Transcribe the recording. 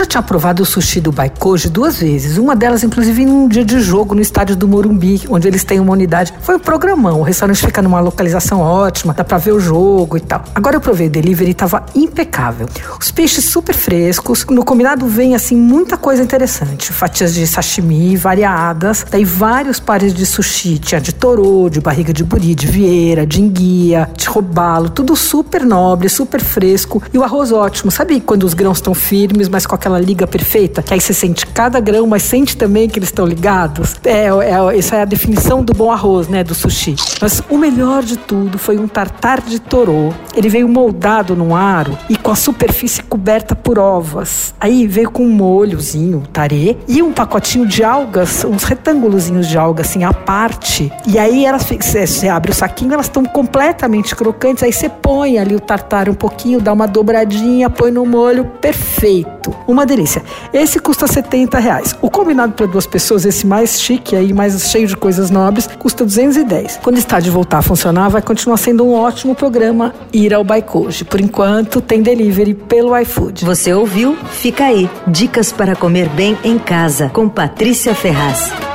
já tinha provado o sushi do Baikoji duas vezes, uma delas inclusive num dia de jogo no estádio do Morumbi, onde eles têm uma unidade. Foi um programão, o restaurante fica numa localização ótima, dá pra ver o jogo e tal. Agora eu provei o delivery e tava impecável. Os peixes super frescos, no combinado vem assim muita coisa interessante, fatias de sashimi variadas, daí vários pares de sushi, tinha de torô, de barriga de buri, de vieira, de enguia, de robalo, tudo super nobre, super fresco e o arroz ótimo. Sabe quando os grãos estão firmes, mas com aquela liga perfeita? Que aí você sente cada grão, mas sente também que eles estão ligados? É, é, essa é a definição do bom arroz, né, do sushi. Mas o melhor de tudo foi um tartar de torô. Ele veio moldado num aro e com a superfície coberta por ovas. Aí veio com um molhozinho, tarê, e um pacotinho de algas, uns retângulozinhos de algas assim à parte. E aí elas você abre o saquinho, elas estão completamente crocantes. Aí você põe ali o tartar um pouquinho, dá uma dobradinha, põe no molho, perfeito. Uma delícia. Esse custa 70 reais. O combinado para duas pessoas, esse mais chique aí, mais cheio de coisas nobres, custa 210. Quando está de voltar a funcionar, vai continuar sendo um ótimo programa ir ao Baikoji. Por enquanto, tem delivery pelo iFood. Você ouviu? Fica aí. Dicas para comer bem em casa com Patrícia Ferraz.